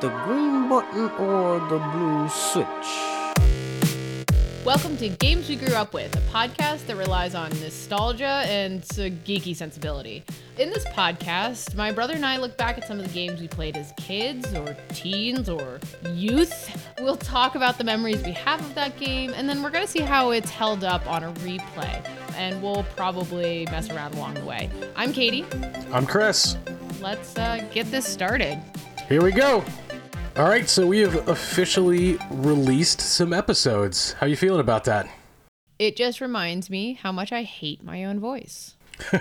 the green button or the blue switch? Welcome to Games We Grew Up With, a podcast that relies on nostalgia and a geeky sensibility. In this podcast, my brother and I look back at some of the games we played as kids or teens or youth. We'll talk about the memories we have of that game, and then we're going to see how it's held up on a replay. And we'll probably mess around along the way. I'm Katie. I'm Chris. Let's uh, get this started. Here we go. All right, so we have officially released some episodes. How are you feeling about that? It just reminds me how much I hate my own voice.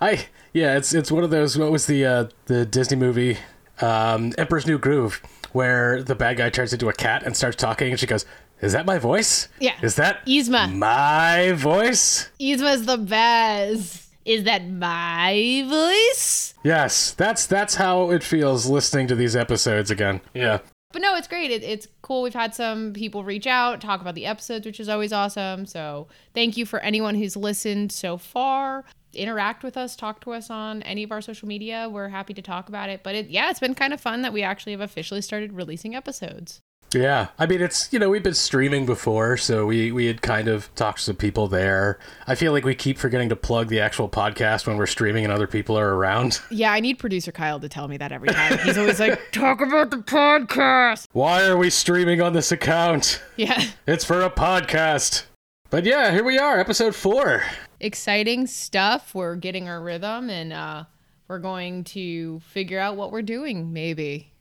I yeah, it's it's one of those. What was the uh, the Disney movie, um, Emperor's New Groove, where the bad guy turns into a cat and starts talking, and she goes, "Is that my voice? Yeah. Is that Yzma. my voice?" Yzma's the best. Is that my voice? Yes, that's that's how it feels listening to these episodes again. Yeah. But no, it's great. It, it's cool. We've had some people reach out, talk about the episodes, which is always awesome. So thank you for anyone who's listened so far. Interact with us, talk to us on any of our social media. We're happy to talk about it. But it, yeah, it's been kind of fun that we actually have officially started releasing episodes. Yeah, I mean it's you know we've been streaming before, so we we had kind of talked to some people there. I feel like we keep forgetting to plug the actual podcast when we're streaming and other people are around. Yeah, I need producer Kyle to tell me that every time. He's always like, talk about the podcast. Why are we streaming on this account? Yeah. It's for a podcast. But yeah, here we are, episode four. exciting stuff. We're getting our rhythm and uh, we're going to figure out what we're doing, maybe.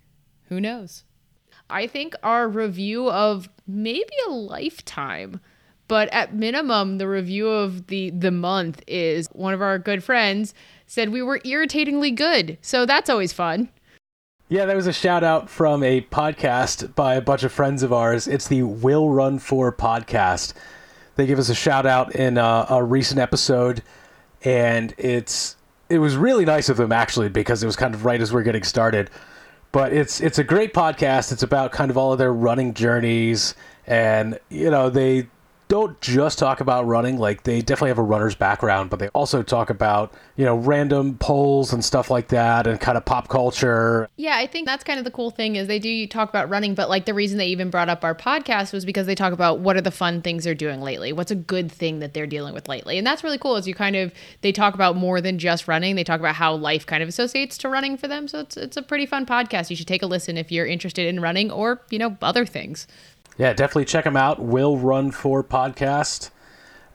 Who knows? I think our review of maybe a lifetime, but at minimum, the review of the the month is one of our good friends said we were irritatingly good. So that's always fun. Yeah, that was a shout out from a podcast by a bunch of friends of ours. It's the Will Run For podcast. They give us a shout out in a, a recent episode, and it's it was really nice of them actually because it was kind of right as we're getting started. But it's it's a great podcast. It's about kind of all of their running journeys, and you know they don't just talk about running like they definitely have a runner's background but they also talk about you know random polls and stuff like that and kind of pop culture Yeah, I think that's kind of the cool thing is they do talk about running, but like the reason they even brought up our podcast was because they talk about what are the fun things they're doing lately. What's a good thing that they're dealing with lately. And that's really cool is you kind of they talk about more than just running. They talk about how life kind of associates to running for them. So it's it's a pretty fun podcast. You should take a listen if you're interested in running or, you know, other things. Yeah, definitely check them out. Will Run For podcast.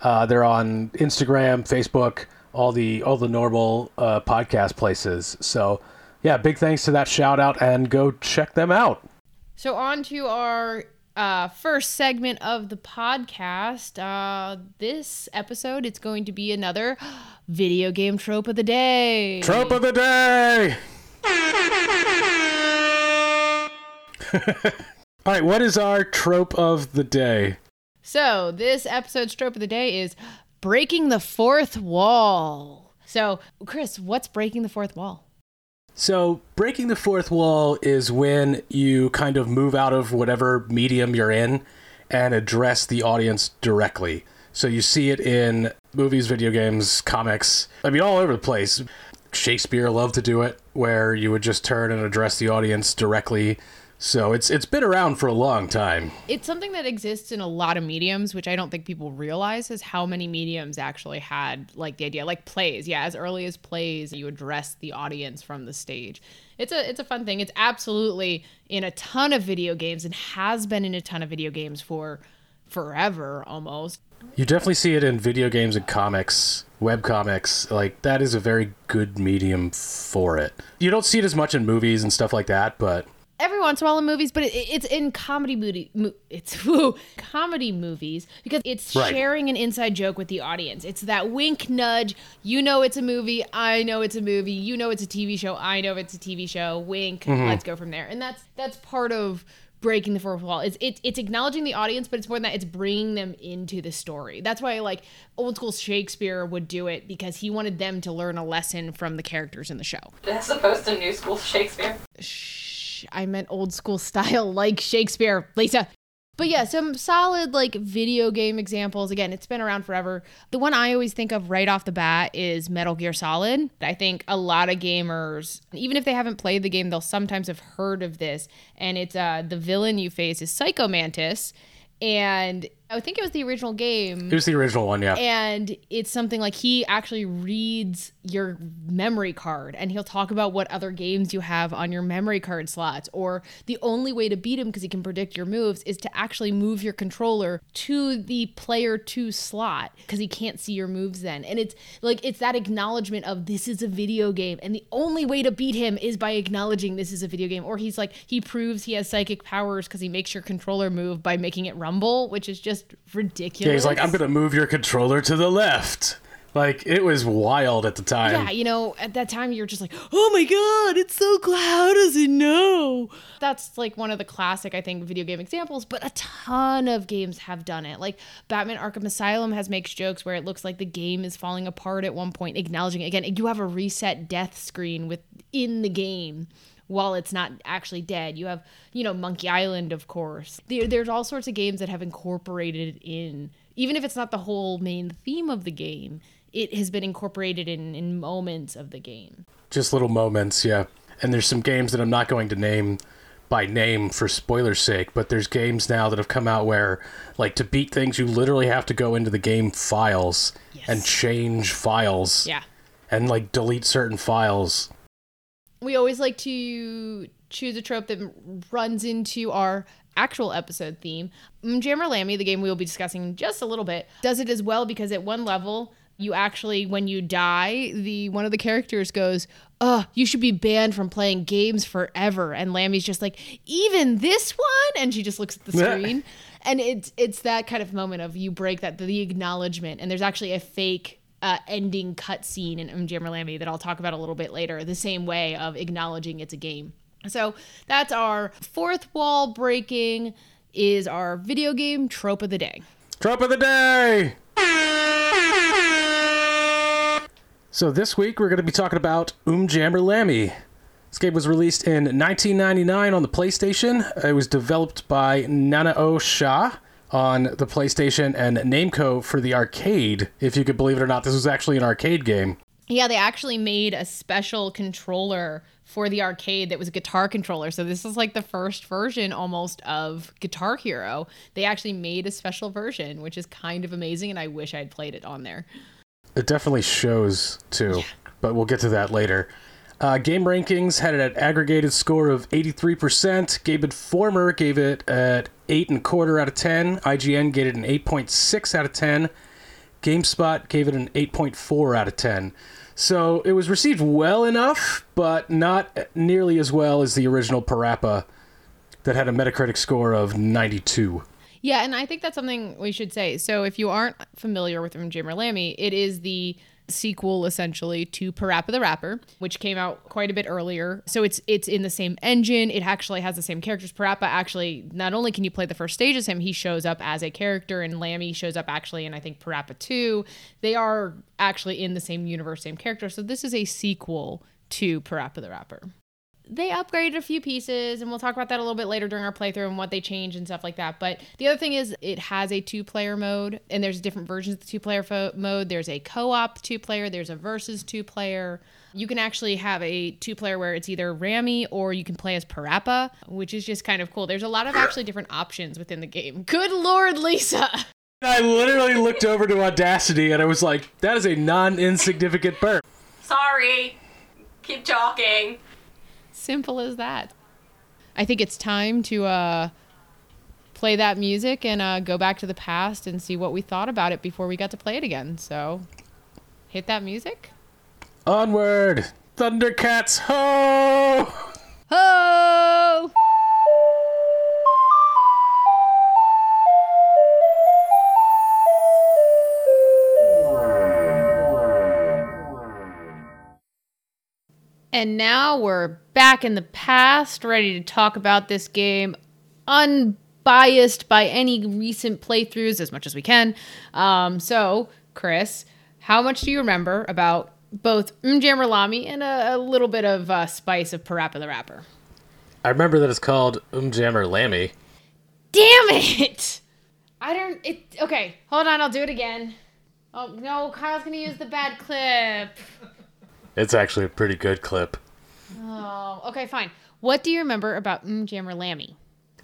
Uh, they're on Instagram, Facebook, all the all the normal uh, podcast places. So, yeah, big thanks to that shout out, and go check them out. So on to our uh, first segment of the podcast. Uh, this episode, it's going to be another video game trope of the day. Trope of the day. all right, what is our trope of the day? So, this episode's trope of the day is breaking the fourth wall. So, Chris, what's breaking the fourth wall? So, breaking the fourth wall is when you kind of move out of whatever medium you're in and address the audience directly. So, you see it in movies, video games, comics, I mean, all over the place. Shakespeare loved to do it, where you would just turn and address the audience directly. So, it's it's been around for a long time. It's something that exists in a lot of mediums, which I don't think people realize is how many mediums actually had like the idea, like plays. Yeah, as early as plays, you address the audience from the stage. It's a it's a fun thing. It's absolutely in a ton of video games and has been in a ton of video games for forever almost. You definitely see it in video games and comics, web comics. Like that is a very good medium for it. You don't see it as much in movies and stuff like that, but every once in a while in movies, but it, it's in comedy movie. Mo- it's woo, comedy movies because it's Right. sharing an inside joke with the audience. It's that wink nudge. You know it's a movie. I know it's a movie. You know it's a TV show. I know it's a TV show. Wink. Mm-hmm. Let's go from there. And that's that's part of breaking the fourth wall. It's, it's it's acknowledging the audience, but it's more than that. It's bringing them into the story. That's why like old school Shakespeare would do it because he wanted them to learn a lesson from the characters in the show. As opposed to new school Shakespeare. Shh, I meant old school style like Shakespeare, Lisa. But yeah, some solid like video game examples. Again, it's been around forever. The one I always think of right off the bat is Metal Gear Solid. I think a lot of gamers, even if they haven't played the game, they'll sometimes have heard of this. And it's uh the villain you face is Psycho Mantis. And I think it was the original game. It was the original one, yeah. And it's something like he actually reads your memory card and he'll talk about what other games you have on your memory card slots. Or the only way to beat him because he can predict your moves is to actually move your controller to the player two slot because he can't see your moves then. And it's like, it's that acknowledgement of this is a video game. And the only way to beat him is by acknowledging this is a video game. Or he's like, he proves he has psychic powers because he makes your controller move by making it rumble, which is just ridiculous. Yeah, he's like, I'm gonna move your controller to the left. Like it was wild at the time. Yeah, you know, at that time you're just like, oh my god, it's so cool. How does it know? That's like one of the classic, I think, video game examples, but a ton of games have done it. Like Batman Arkham Asylum has makes jokes where it looks like the game is falling apart at one point, acknowledging again, you have a reset death screen within the game while it's not actually dead. You have, you know, Monkey Island, of course. There, there's all sorts of games that have incorporated in, even if it's not the whole main theme of the game, it has been incorporated in, in moments of the game. Just little moments, yeah. And there's some games that I'm not going to name by name for spoiler's sake, but there's games now that have come out where, like, to beat things, you literally have to go into the game files Yes. and change files Yeah. and, like, delete certain files. We always like to choose a trope that runs into our actual episode theme. Jammer Lammy, the game we will be discussing in just a little bit, does it as well because at one level, you actually when you die, the one of the characters goes, "Oh, you should be banned from playing games forever." And Lammy's just like, "Even this one?" And she just looks at the screen. and it's it's that kind of moment of you break that the acknowledgement and there's actually a fake uh, ending cutscene in um Jammer Lammy that I'll talk about a little bit later, the same way of acknowledging it's a game. So that's our fourth wall breaking, is our video game trope of the day. Trope of the day! So this week we're going to be talking about Umjammer Lammy. This game was released in 1999 on the PlayStation. It was developed by NanaOn-Sha on the PlayStation and Namco for the arcade. If you could believe it or not, this was actually an arcade game. Yeah, they actually made a special controller for the arcade that was a guitar controller. So this is like the first version almost of Guitar Hero. They actually made a special version, which is kind of amazing, and I wish I'd played it on there. It definitely shows too, but we'll get to that later. Uh, game rankings had it at aggregated score of 83%. Game Informer gave it at eight and a quarter out of 10. IGN gave it an 8.6 out of 10. GameSpot gave it an 8.4 out of 10. So it was received well enough, but not nearly as well as the original Parappa that had a Metacritic score of 92. Yeah, and I think that's something we should say. So if you aren't familiar with Jammer Lammy, it is the sequel essentially to Parappa the Rapper, which came out quite a bit earlier. So it's it's in the same engine. It actually has the same characters. Parappa actually not only can you play the first stage as him, he shows up as a character, and Lammy shows up actually in I think Parappa 2. They are actually in the same universe, same character. So this is a sequel to Parappa the Rapper they upgraded a few pieces and we'll talk about that a little bit later during our playthrough and what they changed and stuff like that but the other thing is it has a two player mode and there's different versions of the two player fo- mode there's a co-op two player there's a versus two player you can actually have a two player where it's either Rammy or you can play as Parappa, which is just kind of cool. There's a lot of actually different options within the game. Good lord, Lisa! I literally looked over to Audacity and I was like, that is a non insignificant burp. Sorry. Keep talking. Simple as that. I think it's time to uh, play that music and uh, go back to the past and see what we thought about it before we got to play it again. So, hit that music. Onward! Thundercats, ho! Ho! And now we're back in the past, ready to talk about this game unbiased by any recent playthroughs as much as we can. Um, so, Chris, how much do you remember about both Mjammer Lammy and a, a little bit of uh, spice of Parappa the Rapper? I remember that it's called Umjammer Lammy. Damn it! I don't. It. Okay, hold on. I'll do it again. Oh no, Kyle's gonna use the bad clip. It's actually a pretty good clip. Oh, okay, fine. What do you remember about Mjammer Lammy?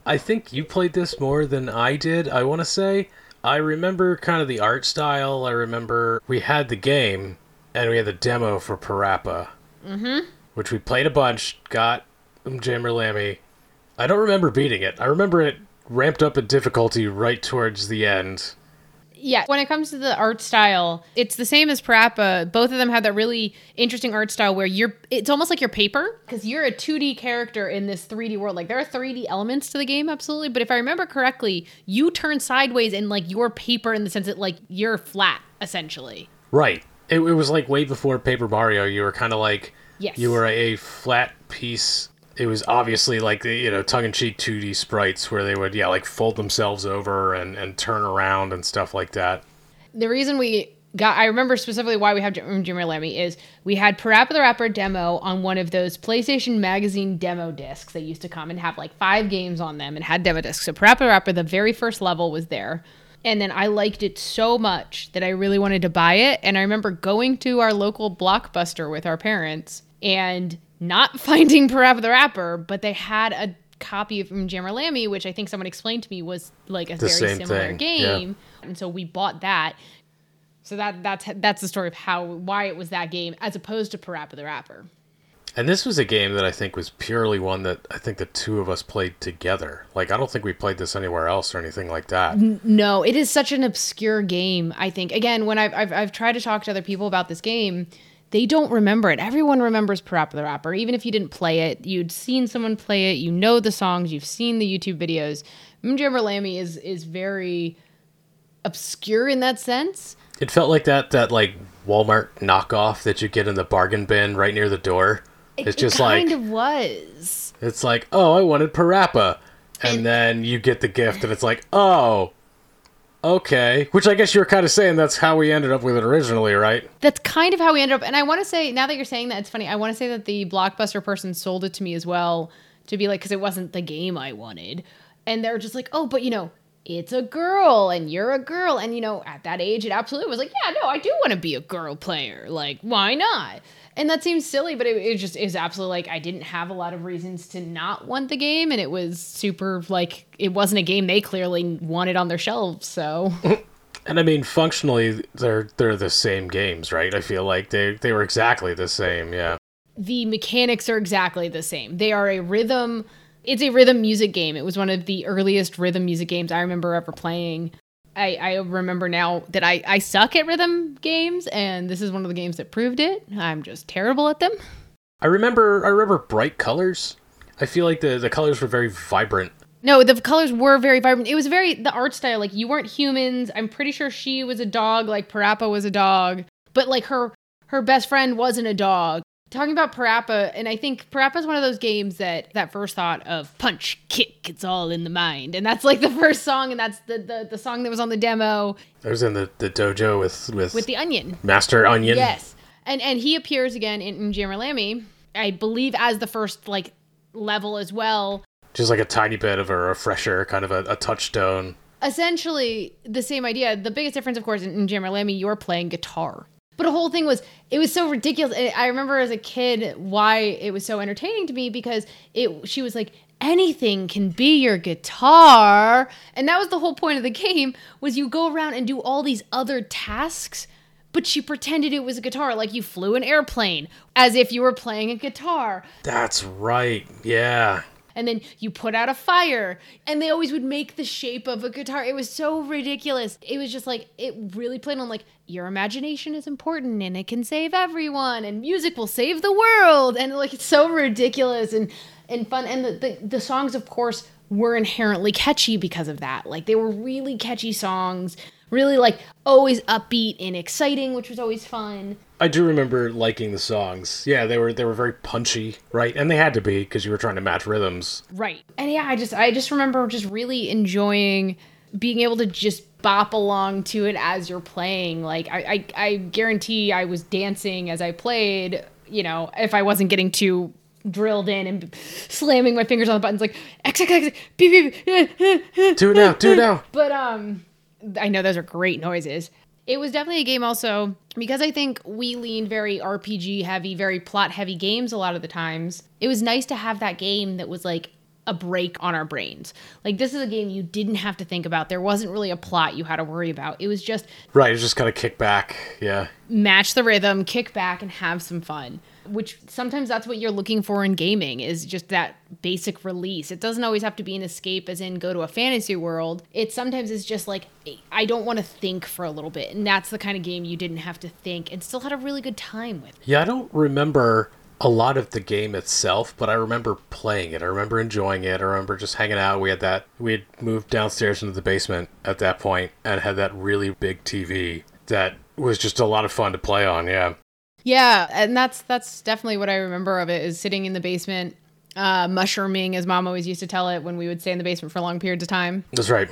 I think you played this more than I did, I want to say. I remember kind of the art style. I remember we had the game and we had the demo for Parappa. Mm-hmm. Which we played a bunch, got Umjammer Lammy. I don't remember beating it. I remember it ramped up in difficulty right towards the end. Yeah, when it comes to the art style, it's the same as Parappa. Both of them have that really interesting art style where you're it's almost like your paper because you're a 2D character in this 3D world. Like there are 3D elements to the game absolutely, but if I remember correctly, you turn sideways and like your paper in the sense that like you're flat essentially. Right. It, it was like way before Paper Mario. You were kind of like Yes. you were a flat piece. It was obviously like the you know tongue in cheek 2D sprites where they would yeah like fold themselves over and and turn around and stuff like that. the reason we got I remember specifically why we have Jimmy Lemmy is we had Parappa the Rapper demo on one of those PlayStation Magazine demo discs that used to come and have like five games on them and had demo discs. So Parappa the Rapper, the very first level was there. And then I liked it so much that I really wanted to buy it. And I remember going to our local blockbuster with our parents and not finding Parappa the Rapper, but they had a copy from Jammer Lammy, which I think someone explained to me was like a very same similar thing, game. And so we bought that. So that that's that's the story of how why it was that game as opposed to Parappa the Rapper. And this was a game that I think was purely one that I think the two of us played together. Like I don't think we played this anywhere else or anything like that. No, it is such an obscure game. I think again when I've I've, I've tried to talk to other people about this game, they don't remember it. Everyone remembers Parappa the Rapper. Even if you didn't play it, you'd seen someone play it. You know the songs. You've seen the YouTube videos. Mjammer Lammy is is very obscure in that sense. It felt like that that like Walmart knockoff that you get in the bargain bin right near the door. It, It's just it kind like of was. it's like, "Oh, I wanted Parappa." And then you get the gift and it's like, "Oh, okay." Which I guess you were kind of saying that's how we ended up with it originally, right? That's kind of how we ended up. And I want to say, now that you're saying that, it's funny. I want to say that the Blockbuster person sold it to me as well to be like, because it wasn't the game I wanted. And they're just like, oh, but you know, it's a girl and you're a girl. And you know, at that age, it absolutely was like, yeah, no, I do want to be a girl player. Like, why not? And that seems silly, but it, it just is absolutely like I didn't have a lot of reasons to not want the game. And it was super, like, it wasn't a game they clearly wanted on their shelves. So. And I mean, functionally, they're they're the same games, right? I feel like they they were exactly the same. Yeah. the mechanics are exactly the same. They are a rhythm. It's a rhythm music game. It was one of the earliest rhythm music games I remember ever playing. I, I remember now that I, I suck at rhythm games, and this is one of the games that proved it. I'm just terrible at them. I remember I remember bright colors. I feel like the the colors were very vibrant. No, the colors were very vibrant. It was very the art style. Like you weren't humans. I'm pretty sure she was a dog. Like Parappa was a dog, but like her her best friend wasn't a dog. Talking about Parappa, and I think Parappa is one of those games that that first thought of punch, kick, it's all in the mind, and that's like the first song, and that's the the, the song that was on the demo I was in the, the dojo with with, with the onion. Master Onion. Yes, and and he appears again in Mjammer Lammy, I believe, as the first like level as well. Just like a tiny bit of a refresher, kind of a, a touchstone. essentially the same idea. The biggest difference, of course, in, in Jammer Lammy, you're playing guitar. But the whole thing was, it was so ridiculous. I remember as a kid why it was so entertaining to me because it. She was like, anything can be your guitar, and that was the whole point of the game. Was you go around and do all these other tasks, but she pretended it was a guitar, like you flew an airplane, as if you were playing a guitar That's right. Yeah. And then you put out a fire. And they always would make the shape of a guitar. It was so ridiculous. It was just like it really played on like your imagination is important and it can save everyone and music will save the world. And like it's so ridiculous and and fun. And the, the, the songs of course were inherently catchy because of that. Like they were really catchy songs really like always upbeat and exciting, which was always fun. I do remember liking the songs. Yeah, they were they were very punchy, right? And they had to be because you were trying to match rhythms. Right. And yeah, I just I just remember just really enjoying being able to just bop along to it as you're playing. Like I I, I guarantee I was dancing as I played, you know, if I wasn't getting too drilled in and slamming my fingers on the buttons like X X X beep beep Do it now, do it now. but um I know those are great noises. It was definitely a game also because I think we lean very RPG heavy, very plot heavy games a lot of the times. It was nice to have that game that was like a break on our brains. Like this is a game you didn't have to think about. There wasn't really a plot you had to worry about. It was just Right, it's just kind of kick back. Yeah. match the rhythm, kick back and have some fun. Which sometimes that's what you're looking for in gaming is just that basic release. It doesn't always have to be an escape as in go to a fantasy world. It sometimes is just like I don't want to think for a little bit. And that's the kind of game you didn't have to think and still had a really good time with. Yeah, I don't remember a lot of the game itself, but I remember playing it. I remember enjoying it. I remember just hanging out. We had that we had moved downstairs into the basement at that point and had that really big TV that was just a lot of fun to play on. Yeah. Yeah, and that's that's definitely what I remember of it is sitting in the basement, uh, mushrooming, as mom always used to tell it when we would stay in the basement for long periods of time, That's right.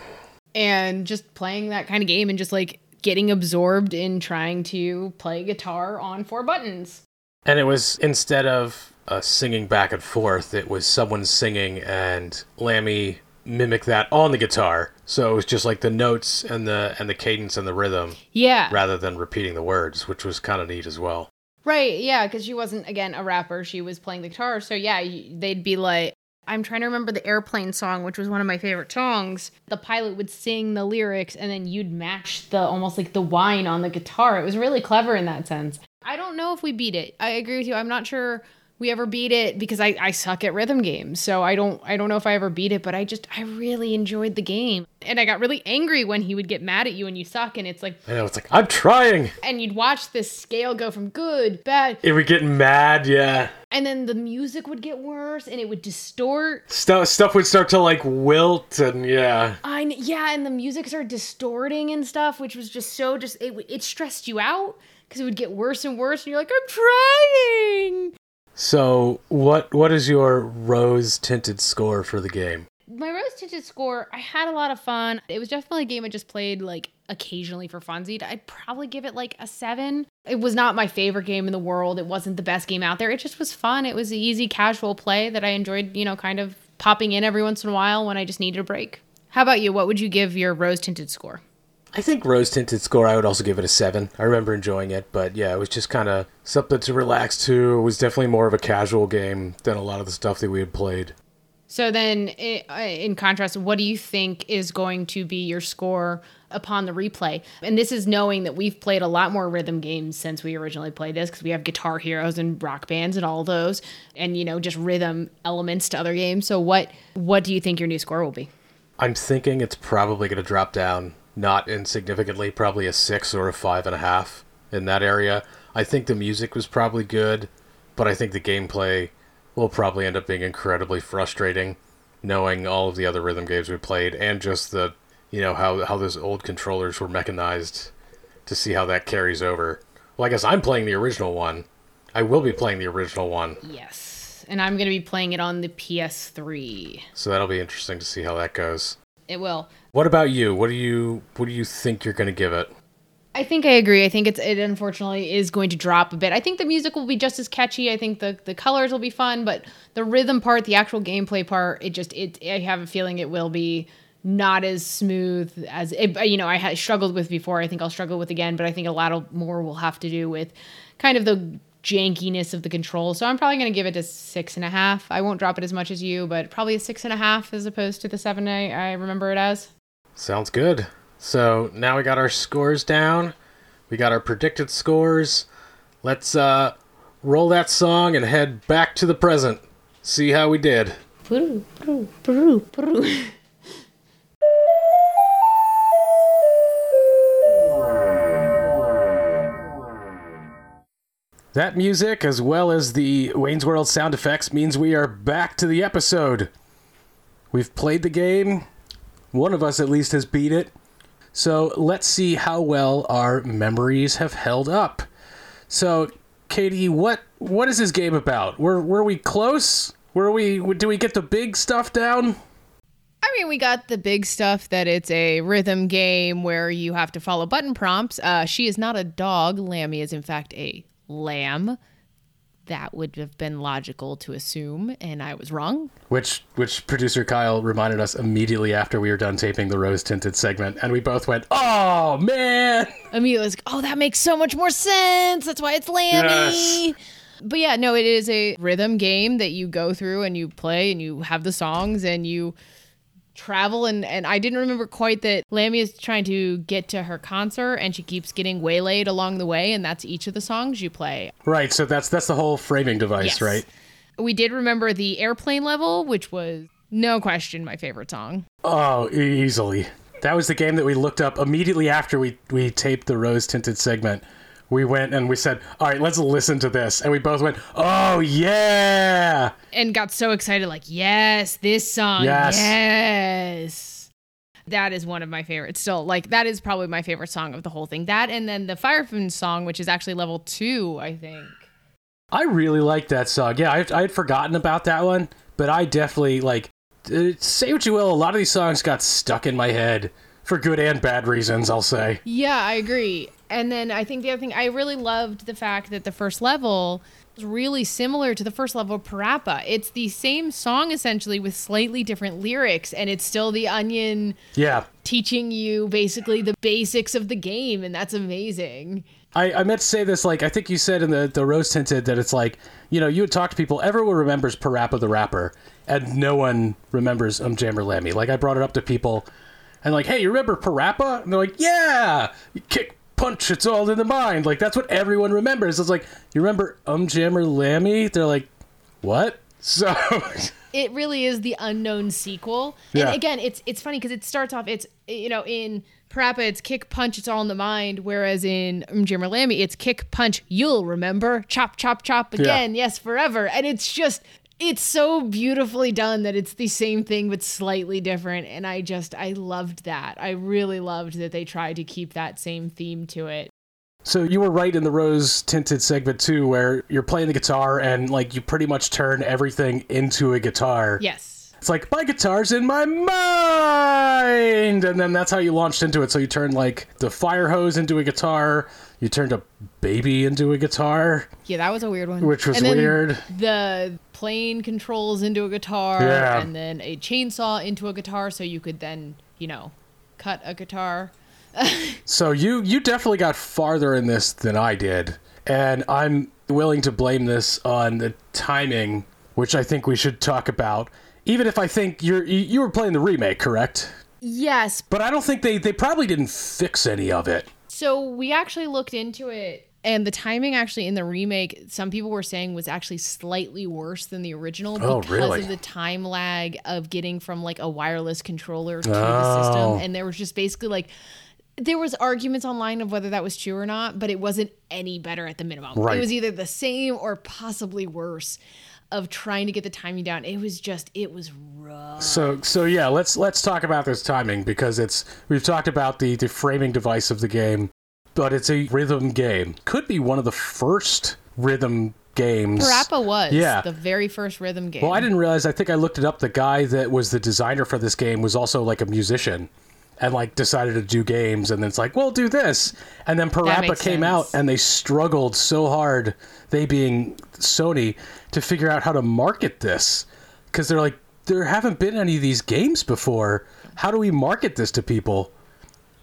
and just playing that kind of game and just like getting absorbed in trying to play guitar on four buttons. And it was instead of uh, singing back and forth, it was someone singing and Lammy mimic that on the guitar. So it was just like the notes and the and the cadence and the rhythm Yeah, rather than repeating the words, which was kind of neat as well. Right. Yeah, because she wasn't again a rapper; she was playing the guitar. So yeah, they'd be like. I'm trying to remember the airplane song, which was one of my favorite songs. The pilot would sing the lyrics and then you'd match the almost like the whine on the guitar. It was really clever in that sense. I don't know if we beat it. I agree with you. I'm not sure we ever beat it because I, I suck at rhythm games. So I don't I don't know if I ever beat it, but I just I really enjoyed the game. And I got really angry when he would get mad at you and you suck and it's like I know it's like I'm trying. and you'd watch this scale go from good, bad, It we get mad, yeah, and then the music would get worse and it would distort. stuff stuff would start to like wilt and yeah. I yeah, and the music started distorting and stuff, which was just so just it it stressed you out because it would get worse and worse, and you're like, I'm trying. So what what is your rose tinted score for the game? My rose tinted score, I had a lot of fun. It was definitely a game I just played like occasionally for funsies. I'd probably give it like a seven. It was not my favorite game in the world. It wasn't the best game out there. It just was fun. It was easy, casual play that I enjoyed, you know, kind of popping in every once in a while when I just needed a break. How about you? What would you give your rose tinted score? I think rose tinted score I would also give it a seven. I remember enjoying it, but yeah, it was just kind of something to relax to. It was definitely more of a casual game than a lot of the stuff that we had played. So then, in contrast, what do you think is going to be your score upon the replay? And this is knowing that we've played a lot more rhythm games since we originally played this, because we have Guitar Heroes and Rock Bands and all those, and you know, just rhythm elements to other games. So what what do you think your new score will be? I'm thinking it's probably going to drop down, not insignificantly, probably a six or a five and a half in that area. I think the music was probably good, but I think the gameplay will probably end up being incredibly frustrating, knowing all of the other rhythm games we played and just the, you know, how how those old controllers were mechanized, to see how that carries over. Well, I guess I'm playing the original one. I will be playing the original one, Yes, and I'm going to be playing it on the PS3. so that'll be interesting to see how that goes. It will. What about you? What do you what do you think you're going to give it? I think I agree. I think it's it unfortunately is going to drop a bit. I think the music will be just as catchy. I think the the colors will be fun, but the rhythm part, the actual gameplay part, it just it I have a feeling it will be not as smooth as it, you know I had struggled with before. I think I'll struggle with again, but I think a lot more will have to do with kind of the jankiness of the control. So I'm probably going to give it a six and a half. I won't drop it as much as you, but probably a six and a half as opposed to the seven I, I remember it as. Sounds good. So now we got our scores down. We got our predicted scores. Let's uh roll that song and head back to the present. See how we did. Peru, Peru, Peru, Peru. That music, as well as the Wayne's World sound effects, means we are back to the episode. We've played the game. One of us at least has beat it. So let's see how well our memories have held up. So, Katie, what what is this game about? Were were we close? Were we? Do we get the big stuff down? I mean, we got the big stuff that it's a rhythm game where you have to follow button prompts. Uh, she is not a dog. Lammy is, in fact, a lamb. That would have been logical to assume, and I was wrong. Which which producer Kyle reminded us immediately after we were done taping the rose tinted segment, and we both went, "Oh man!" Amelia was, oh, that makes so much more sense. That's why it's Lammy. Yes. But yeah, no, it is a rhythm game that you go through and you play and you have the songs and you travel and and I didn't remember quite that Lammy is trying to get to her concert and she keeps getting waylaid along the way and that's each of the songs you play. Right. So that's that's the whole framing device, Yes. right? We did remember the airplane level, which was no question my favorite song. Oh, easily. That was the game that we looked up immediately after we we taped the rose tinted segment. We went and we said, "All right, let's listen to this," and we both went, "Oh yeah!" and got so excited like yes this song Yes. yes that is one of my favorites still like that is probably my favorite song of the whole thing that and then the firefin song which is actually level two i think I really like that song. Yeah, I, I had forgotten about that one, but I definitely like. Uh, say what you will, a lot of these songs got stuck in my head for good and bad reasons. I'll say. yeah i agree and then i think the other thing i really loved the fact that the first level was really similar to the first level of parappa. It's the same song essentially with slightly different lyrics and it's still the onion Yeah, teaching you basically the basics of the game and that's amazing. I, I meant to say this like I think you said in the the rose tinted that it's like you know you would talk to people everyone remembers Parappa the rapper and no one remembers Um Jammer Lammy. Like I brought it up to people and like hey you remember Parappa? And they're like yeah you kick punch it's all in the mind. Like that's what everyone remembers. It's like you remember Um Jammer Lammy? They're like what? So it really is the unknown sequel. Yeah. And again, it's it's funny because it starts off it's you know in Parappa it's kick punch it's all in the mind, whereas in um, Jammer Lammy it's kick punch you'll remember chop chop chop again yes forever, and it's just it's so beautifully done that it's the same thing but slightly different, and I just I loved that. I really loved that they tried to keep that same theme to it. So you were right in the rose tinted segment too, where you're playing the guitar and like you pretty much turn everything into a guitar. Yes. It's like my guitar's in my mind, and then that's how you launched into it. So you turned like the fire hose into a guitar. You turned a baby into a guitar, Yeah, that was a weird one. which was weird. The plane controls into a guitar, Yeah. and then a chainsaw into a guitar, so you could then, you know, cut a guitar. So you you definitely got farther in this than I did, and I'm willing to blame this on the timing, which I think we should talk about. Even if I think you're you you were playing the remake, correct? Yes. But I don't think they they probably didn't fix any of it. So we actually looked into it, and the timing actually in the remake, some people were saying was actually slightly worse than the original Oh, because really? of the time lag of getting from like a wireless controller to Oh. the system. And there was just basically like, there was arguments online of whether that was true or not, but it wasn't any better at the minimum. Right. It was either the same or possibly worse of trying to get the timing down. It was just, it was rough. So so yeah, let's let's talk about this timing because it's we've talked about the the framing device of the game, but it's a rhythm game. Could be one of the first rhythm games. Parappa was Yeah. the very first rhythm game. Well, I didn't realize. I think I looked it up. The guy that was the designer for this game was also like a musician, and like decided to do games. And then it's like, well, do this. And then Parappa came out, and they struggled so hard, they being Sony, to figure out how to market this, because they're like, there haven't been any of these games before. How do we market this to people?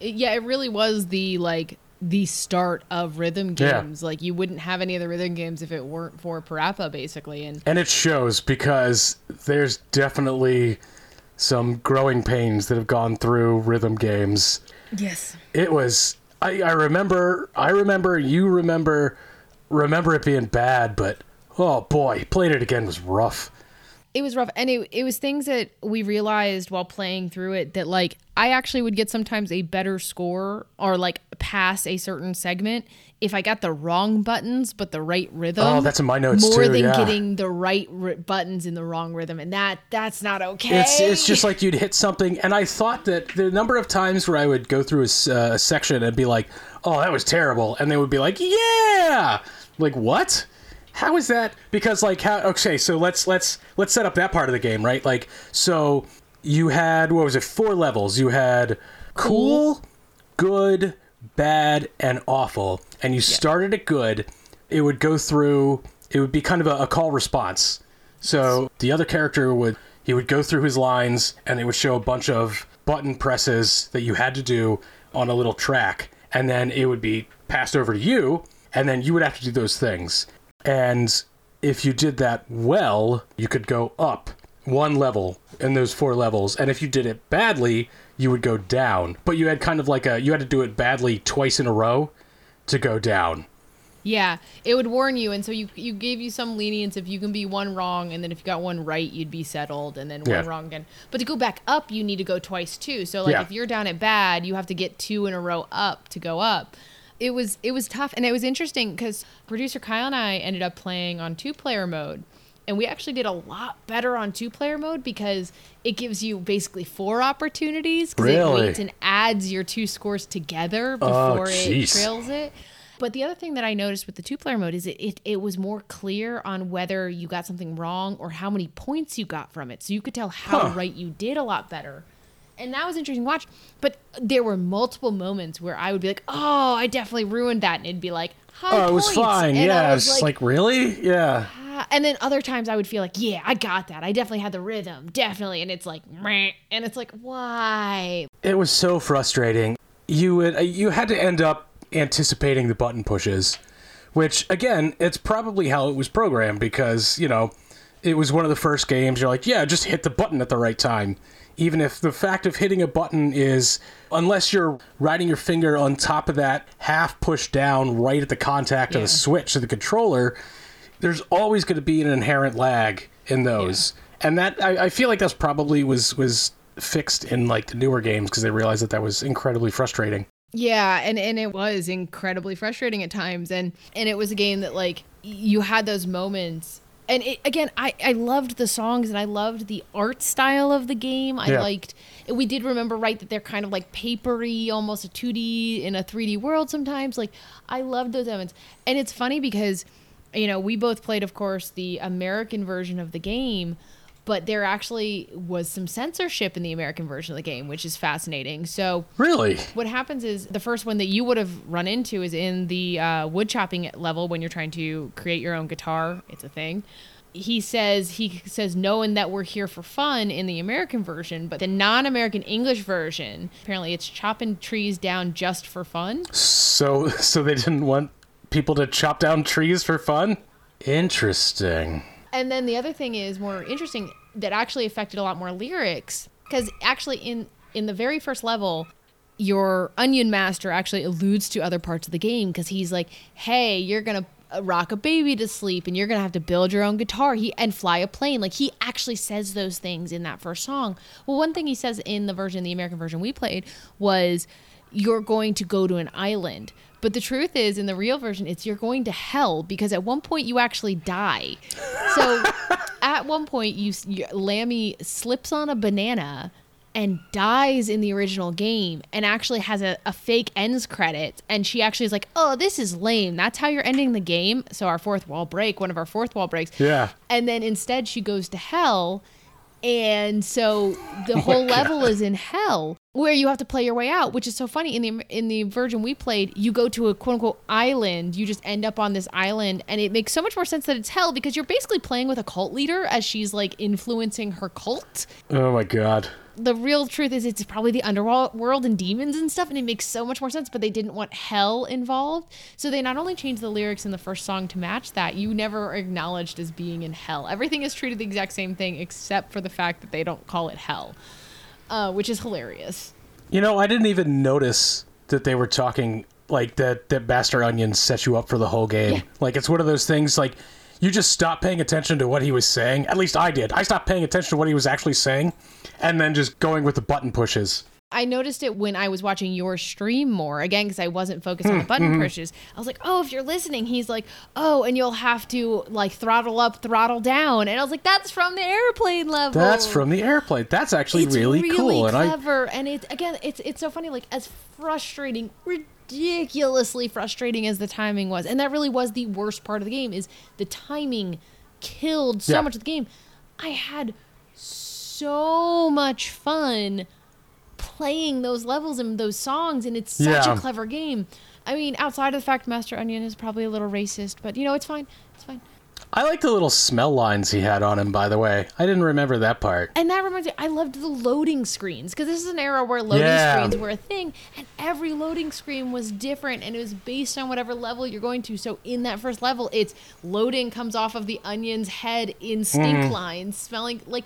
Yeah, it really was the like the start of rhythm Yeah. games. Like you wouldn't have any of the rhythm games if it weren't for Parappa, basically. And And it shows because there's definitely some growing pains that have gone through rhythm games. yes, it was I, I remember I remember you remember remember it being bad, but oh boy, playing it again was rough. It was rough. And it, it was things that we realized while playing through it that, like, I actually would get sometimes a better score or, like, pass a certain segment if I got the wrong buttons but the right rhythm. Oh, that's in my notes More too, than yeah. getting the right ri buttons in the wrong rhythm. And that that's not okay. It's it's just like you'd hit something, and I thought that the number of times where I would go through a, uh, a section and be like, "Oh, that was terrible," and they would be like, "Yeah," like what? How is that? Because like how? Okay, so let's let's let's set up that part of the game, right? Like so, you had what was it? Four levels. You had cool, good, bad, and awful, and you started at good. It would go through. It would be kind of a, a call response. So the other character would he would go through his lines and it would show a bunch of button presses that you had to do on a little track and then it would be passed over to you and then you would have to do those things. And if you did that well, you could go up one level in those four levels and if you did it badly, you would go down. But you had kind of like a you had to do it badly twice in a row to go down. Yeah, it would warn you, and so you you gave you some lenience if you can be one wrong, and then if you got one right, you'd be settled, and then one Yeah. wrong again. But to go back up, you need to go twice too. So like Yeah. if you're down at bad, you have to get two in a row up to go up. It was it was tough, and it was interesting because producer Kyle and I ended up playing on two player mode. And we actually did a lot better on two player mode because it gives you basically four opportunities. Really? It waits and adds your two scores together oh, before it trails it. But the other thing that I noticed with the two player mode is it, it it was more clear on whether you got something wrong or how many points you got from it. So you could tell how Huh. right you did a lot better. And that was interesting to watch. But there were multiple moments where I would be like, oh, I definitely ruined that. And it'd be like, high Oh, it was fine. And yeah, was it's like, really? Yeah. "Ah." and then other times I would feel like, yeah, I got that. I definitely had the rhythm. Definitely. And it's like, meh. and it's like, why? It was so frustrating. You would uh, you had to end up anticipating the button pushes, which again, it's probably how it was programmed because you know it was one of the first games. You're like, yeah, just hit the button at the right time. Even if the fact of hitting a button is, unless you're riding your finger on top of that half push down right at the contact of the switch of the controller, there's always going to be an inherent lag in those. And that I, I feel like that's probably was was fixed in like the newer games because they realized that that was incredibly frustrating. Yeah, and and it was incredibly frustrating at times, and and it was a game that like you had those moments. And it, again, I, I loved the songs and I loved the art style of the game. I Yeah. liked. We did remember right that they're kind of like papery, almost a two D in a three D world sometimes. Like I loved those elements, and it's funny because, you know, we both played, of course, the American version of the game, but there actually was some censorship in the American version of the game, which is fascinating. So Really? what happens is the first one that you would have run into is in the uh, wood chopping level when you're trying to create your own guitar. It's a thing. He says he says knowing that we're here for fun in the American version, but the non-American English version apparently it's chopping trees down just for fun. So so they didn't want people to chop down trees for fun? Interesting. And then the other thing is more interesting that actually affected a lot more lyrics because actually in in the very first level your onion master actually alludes to other parts of the game because he's like hey you're gonna uh, rock a baby to sleep and you're gonna have to build your own guitar he and fly a plane like he actually says those things in that first song. Well one thing he says in the version the american version we played was you're going to go to an island but the truth is in the real version it's you're going to hell because at one point you actually die. So at one point you, you lammy slips on a banana and dies in the original game and actually has a, a fake ends credit and she actually is like oh this is lame. That's how you're ending the game. So our fourth wall break one of our fourth wall breaks. Yeah. and then instead she goes to hell and so the Oh whole level is in hell where you have to play your way out which is so funny. In the in the version we played you go to a quote unquote island. You just end up on this island and it makes so much more sense that it's hell because you're basically playing with a cult leader as she's like influencing her cult. Oh my god. The real truth is it's probably the underworld and demons and stuff and it makes so much more sense but they didn't want hell involved so they not only changed the lyrics in the first song to match that you never acknowledged as being in hell everything is treated the exact same thing except for the fact that they don't call it hell uh, which is hilarious You know, I didn't even notice that they were talking like that that Master Onion set you up for the whole game. Yeah. Like it's one of those things like you just stop paying attention to what he was saying. At least I did. I stopped paying attention to what he was actually saying, and then just going with the button pushes. I noticed it when I was watching your stream more again because I wasn't focused on the hmm, button mm-hmm. pushes. I was like, "Oh, if you're listening," he's like, "Oh, and you'll have to like throttle up, throttle down," and I was like, "That's from the airplane level." That's from the airplane. That's actually it's really, cool. And I clever, and it again, it's it's so funny. Like as frustrating, ridiculously frustrating as the timing was, and that really was the worst part of the game. Is the timing killed so Yeah. much of the game. I had so much fun playing those levels and those songs, and it's such Yeah. a clever game. I mean, outside of the fact Master Onion is probably a little racist, but you know, it's fine. It's fine. I like the little smell lines he had on him. By the way, I didn't remember that part. And that reminds me, I loved the loading screens because this is an era where loading Yeah. screens were a thing, and every loading screen was different, and it was based on whatever level you're going to. So in that first level, it's loading comes off of the onion's head in stink Mm-hmm. lines, smelling like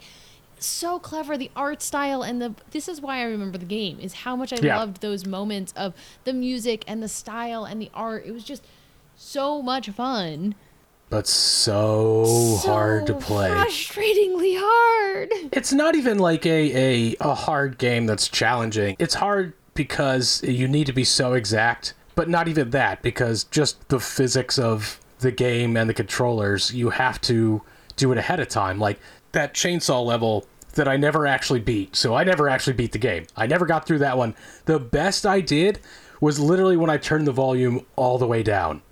so clever. The art style and the this is why I remember the game is how much I Yeah. loved those moments of the music and the style and the art. It was just so much fun. But so, hard to play. Frustratingly hard. It's not even like a, a, a hard game that's challenging. It's hard because you need to be so exact, but not even that, because just the physics of the game and the controllers, you have to do it ahead of time. Like that chainsaw level that I never actually beat. So I never actually beat the game. I never got through that one. The best I did was literally when I turned the volume all the way down.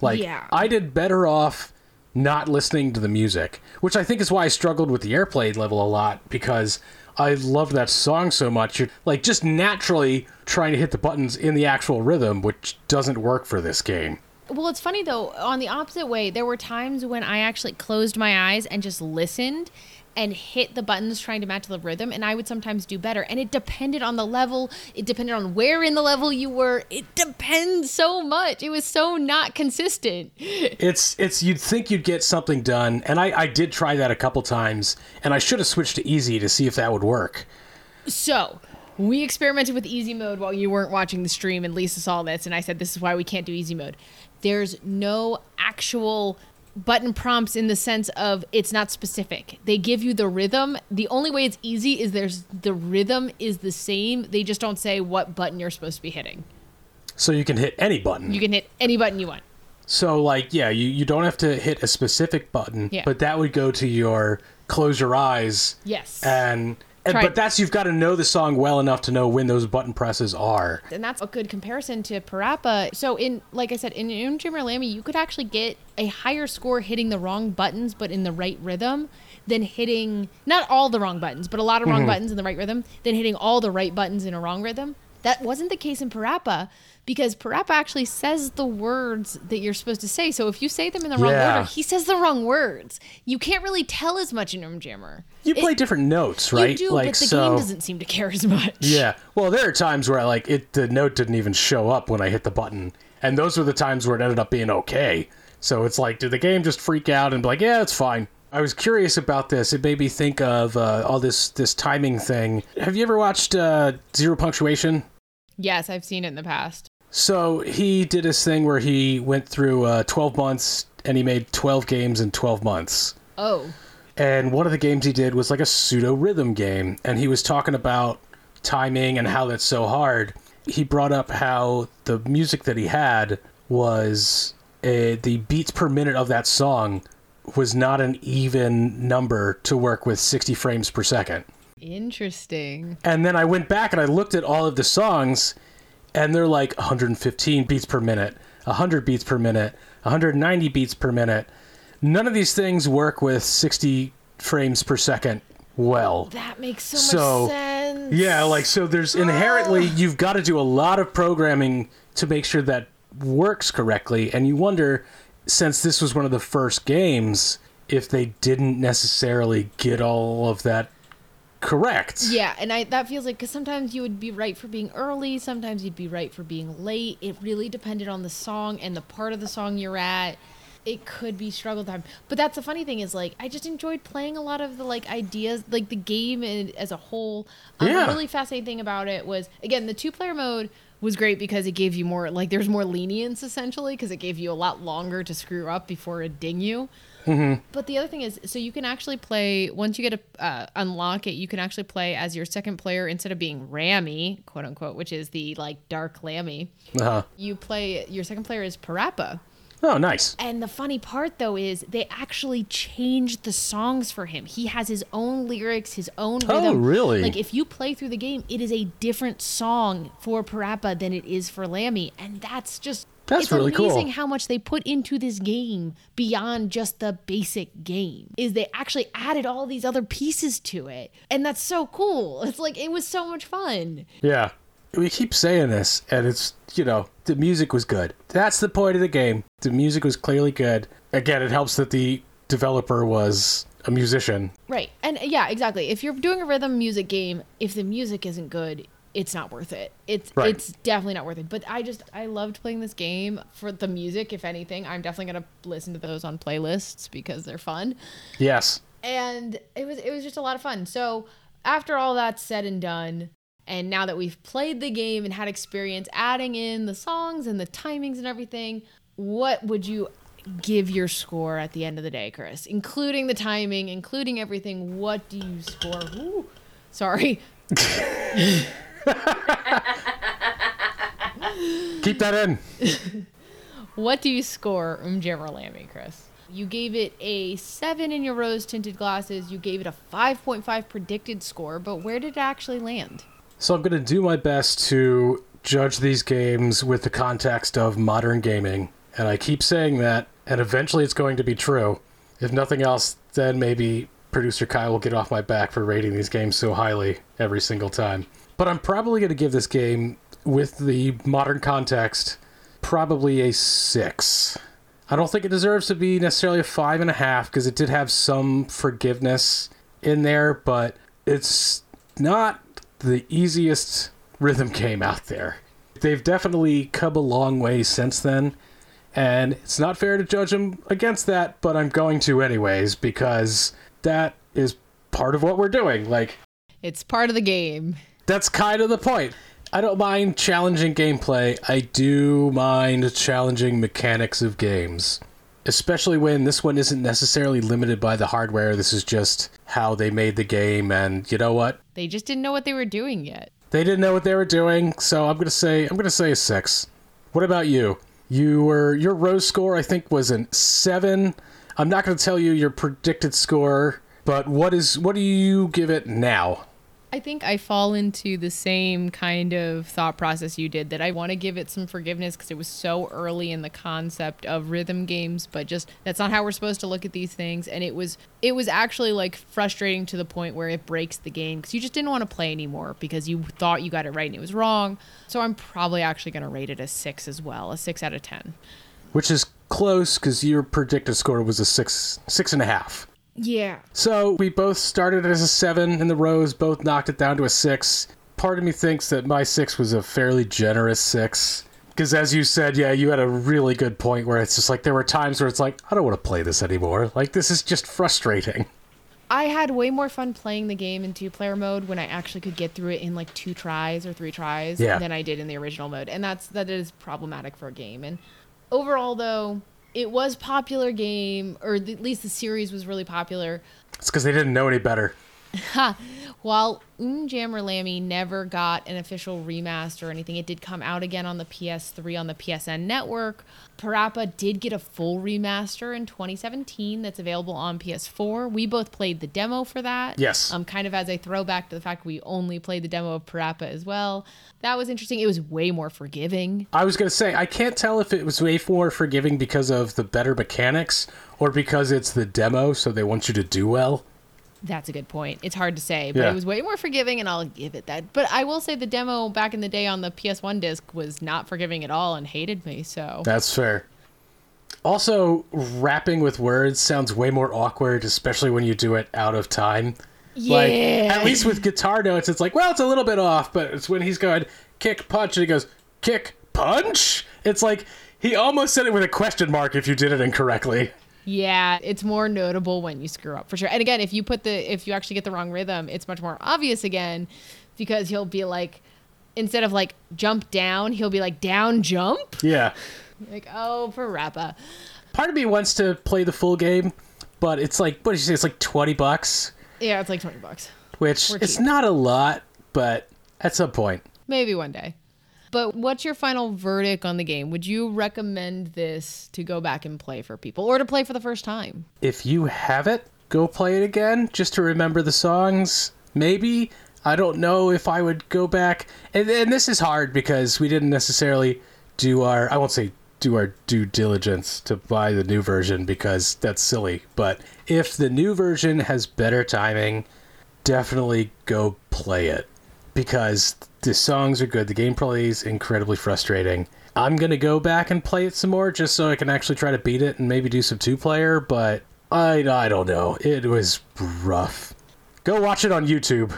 Like Yeah. I did better off not listening to the music, which I think is why I struggled with the airplane level a lot because I loved that song so much. You're like just naturally trying to hit the buttons in the actual rhythm, which doesn't work for this game. Well, it's funny though. On the opposite way, there were times when I actually closed my eyes and just listened and hit the buttons trying to match the rhythm, and I would sometimes do better. And it depended on the level. It depended on where in the level you were. It depends so much. It was so not consistent. It's it's you'd think you'd get something done, and I, I did try that a couple times, and I should have switched to easy to see if that would work. So we experimented with easy mode while you weren't watching the stream, and Lisa saw this, and I said, "This is why we can't do easy mode." There's no actual button prompts in the sense of it's not specific. They give you the rhythm. The only way it's easy is there's the rhythm is the same. They just don't say what button you're supposed to be hitting. So you can hit any button. You can hit any button you want. So like yeah, you, you don't have to hit a specific button, Yeah. but that would go to your close your eyes Yes. and, and Uh, Try- but that's you've got to know the song well enough to know when those button presses are. and that's a good comparison to Parappa. So in like I said, in In Jammer Lammy, you could actually get a higher score hitting the wrong buttons but in the right rhythm than hitting not all the wrong buttons, but a lot of wrong mm-hmm. buttons in the right rhythm, than hitting all the right buttons in a wrong rhythm. That wasn't the case in Parappa because Parappa actually says the words that you're supposed to say. So if you say them in the wrong Yeah. order, he says the wrong words. You can't really tell as much in Umjammer. You It- play different notes, right? You do, like but the so. game doesn't seem to care as much. Yeah. Well, there are times where like it the note didn't even show up when I hit the button, and those were the times where it ended up being okay. So it's like, did the game just freak out and be like, yeah, it's fine? I was curious about this. It made me think of uh, all this this timing thing. Have you ever watched uh, Zero Punctuation? Yes, I've seen it in the past. So he did his thing where he went through uh, 12 months and he made 12 games in 12 months. Oh. And one of the games he did was like a pseudo rhythm game. And he was talking about timing and how that's so hard. He brought up how the music that he had was uh the beats per minute of that song was not an even number to work with 60 frames per second. Interesting. And then I went back and I looked at all of the songs, and they're like 115 beats per minute, 100 beats per minute, 190 beats per minute. None of these things work with 60 frames per second well. That makes so, So, much sense. Yeah, like so there's inherently you've got to do a lot of programming to make sure that works correctly and you wonder since this was one of the first games if they didn't necessarily get all of that correct. Yeah, and I that feels like because sometimes you would be right for being early, sometimes you'd be right for being late. It really depended on the song and the part of the song you're at. It could be struggle time, but that's the funny thing is like I just enjoyed playing a lot of the like ideas, like the game in, as a whole. Um, Yeah. The really fascinating thing about it was again the two player mode was great because it gave you more like there's more lenience essentially because it gave you a lot longer to screw up before it ding you. But the other thing is, so you can actually play once you get a uh, unlock it, you can actually play as your second player instead of being Rammy, quote unquote, which is the like dark Lammy. Uh-huh. You play your second player is Parappa. Oh, nice. And the funny part though is they actually changed the songs for him. He has his own lyrics, his own rhythm. Oh, really? Like if you play through the game, it is a different song for Parappa than it is for Lammy, and that's just That's it's really cool. amazing how much they put into this game beyond just the basic game. Is they actually added all these other pieces to it. And that's so cool. It's like it was so much fun. Yeah. We keep saying this, and it's, you know, the music was good. That's the point of the game. The music was clearly good. Again, it helps that the developer was a musician. Right. And yeah, exactly. If you're doing a rhythm music game, if the music isn't good, it's not worth it. It's Right. it's definitely not worth it. But I just I loved playing this game for the music, if anything. I'm definitely gonna listen to those on playlists because they're fun. Yes. And it was it was just a lot of fun. So after all that's said and done, and now that we've played the game and had experience adding in the songs and the timings and everything, what would you give your score at the end of the day, Chris? Including the timing, including everything, what do you score? Ooh, sorry. Keep that in. What do you score Umjammer Lammy, Chris? You gave it a 7 in your rose tinted glasses. You gave it a 5.5 predicted score, but where did it actually land? So I'm going to do my best to judge these games with the context of modern gaming. And I keep saying that, and eventually it's going to be true. If nothing else, then maybe producer Kyle will get off my back for rating these games so highly every single time. But I'm probably going to give this game, with the modern context, probably a six. I don't think it deserves to be necessarily a five and a half because it did have some forgiveness in there, but it's not the easiest rhythm game out there. They've definitely come a long way since then, and it's not fair to judge them against that, but I'm going to anyways because that is part of what we're doing. Like, It's part of the game. That's kind of the point. I don't mind challenging gameplay. I do mind challenging mechanics of games. Especially when this one isn't necessarily limited by the hardware. This is just how they made the game and you know what? They just didn't know what they were doing yet. They didn't know what they were doing, so I'm gonna say I'm gonna say a six. What about you? You were your rose score I think was an seven. I'm not gonna tell you your predicted score, but what is what do you give it now? I think I fall into the same kind of thought process you did that I want to give it some forgiveness because it was so early in the concept of rhythm games, but just that's not how we're supposed to look at these things. And it was it was actually like frustrating to the point where it breaks the game because you just didn't want to play anymore because you thought you got it right and it was wrong. So I'm probably actually going to rate it a six as well, a six out of ten. Which is close because your predicted score was a six six and a half. Yeah. So we both started as a seven in the rows, both knocked it down to a six. Part of me thinks that my six was a fairly generous six. Because as you said, yeah, you had a really good point where it's just like there were times where it's like, I don't want to play this anymore. Like, this is just frustrating. I had way more fun playing the game in two player mode when I actually could get through it in like two tries or three tries Yeah. than I did in the original mode. And that's that is problematic for a game. And overall though, it was popular game or at least the series was really popular. It's because they didn't know any better. While Jammer Lammy never got an official remaster or anything, it did come out again on the PS3 on the PSN network. Parappa did get a full remaster in 2017 that's available on PS4. We both played the demo for that. Yes. Um, kind of as a throwback to the fact we only played the demo of Parappa as well. That was interesting. It was way more forgiving. I was going to say, I can't tell if it was way more forgiving because of the better mechanics or because it's the demo, so they want you to do well. That's a good point. It's hard to say, but Yeah. it was way more forgiving, and I'll give it that. But I will say the demo back in the day on the PS1 disc was not forgiving at all and hated me. So That's fair. Also, rapping with words sounds way more awkward, especially when you do it out of time. Like, Yeah. at least with guitar notes, it's like, well, it's a little bit off, but it's when he's going kick, punch, and he goes kick, punch. It's like he almost said it with a question mark if you did it incorrectly. Yeah, it's more notable when you screw up for sure. And again, if you put the if you actually get the wrong rhythm, it's much more obvious again because he'll be like instead of like jump down, he'll be like down jump. Yeah. Like, oh, Parappa. Part of me wants to play the full game, but it's like what did you say? It's like twenty bucks, Yeah, it's like 20 bucks. which it's not a lot, but at some point, Maybe one day. But what's your final verdict on the game? Would you recommend this to go back and play for people or to play for the first time? if you have it, go play it again just to remember the songs. Maybe I don't know if I would go back. And, and this is hard because we didn't necessarily do our I won't say do our due diligence to buy the new version because that's silly. But if the new version has better timing, definitely go play it because the songs are good. The gameplay is incredibly frustrating. I'm gonna go back and play it some more just so I can actually try to beat it and maybe do some two player. But I I don't know. It was rough. Go watch it on YouTube.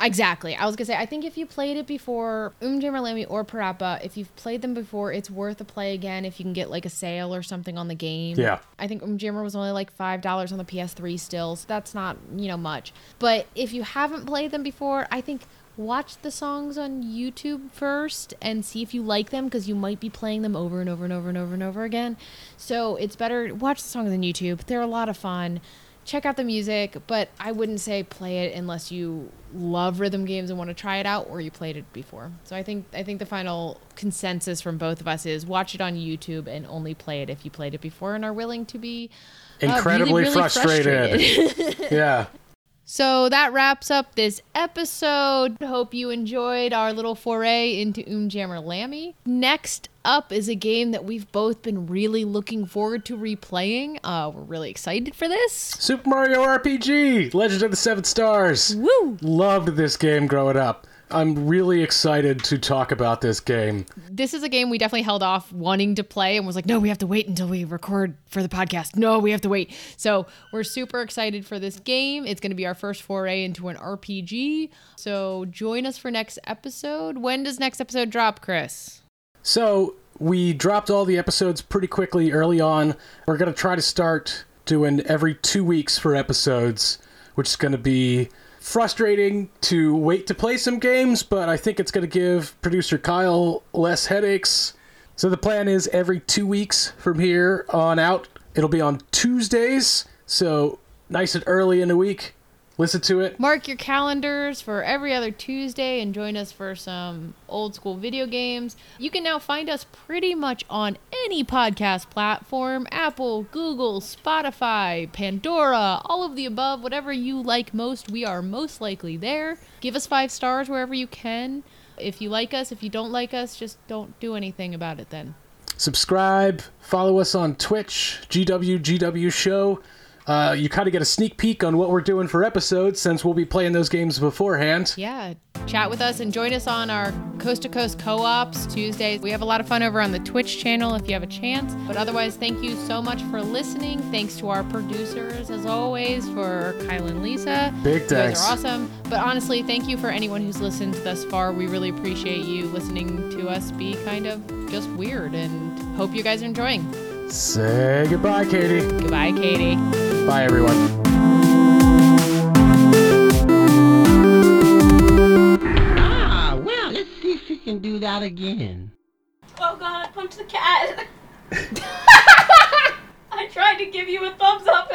Exactly. I was gonna say I think if you played it before, Umjammer Lammy or Parappa, if you've played them before, it's worth a play again if you can get like a sale or something on the game. Yeah. I think Umjammer was only like five dollars on the PS3 still, so that's not you know much. But if you haven't played them before, I think watch the songs on YouTube first and see if you like them because you might be playing them over and over and over and over and over again. So it's better watch the songs on YouTube. They're a lot of fun check out the music, but I wouldn't say play it unless you love rhythm games and want to try it out or you played it before. So I think I think the final consensus from both of us is watch it on YouTube and only play it if you played it before and are willing to be uh, really, Incredibly really frustrated. frustrated. yeah. So that wraps up this episode. Hope you enjoyed our little foray into Umjammer Lammy. Next up is a game that we've both been really looking forward to replaying. Uh, we're really excited for this. Super Mario RPG, Legend of the Seven Stars. Woo! Loved this game growing up. I'm really excited to talk about this game. This is a game we definitely held off wanting to play and was like, no, we have to wait until we record for the podcast. No, we have to wait. So we're super excited for this game. It's going to be our first foray into an RPG. So join us for next episode. When does next episode drop, Chris? So we dropped all the episodes pretty quickly early on. We're going to try to start doing every two weeks for episodes, which is going to be frustrating to wait to play some games, but I think it's going to give producer Kyle less headaches. So the plan is every two weeks from here on out. It'll be on Tuesdays, so nice and early in the week. Listen to it. Mark your calendars for every other Tuesday and join us for some old school video games. You can now find us pretty much on any podcast platform Apple, Google, Spotify, Pandora, all of the above, whatever you like most. We are most likely there. Give us five stars wherever you can. If you like us, if you don't like us, just don't do anything about it then. subscribe, follow us on Twitch, GWGW Show. Uh, you kind of get a sneak peek on what we're doing for episodes since we'll be playing those games beforehand. Yeah, chat with us and join us on our coast to coast co ops Tuesdays. We have a lot of fun over on the Twitch channel if you have a chance. But otherwise, thank you so much for listening. Thanks to our producers, as always, for Kyle and Lisa. Big thanks. You guys are awesome. But honestly, thank you for anyone who's listened thus far. We really appreciate you listening to us be kind of just weird and hope you guys are enjoying. Say goodbye, Katie. Goodbye, Katie. Bye, everyone. Ah, well, let's see if you can do that again. Oh god, punch the cat. I tried to give you a thumbs up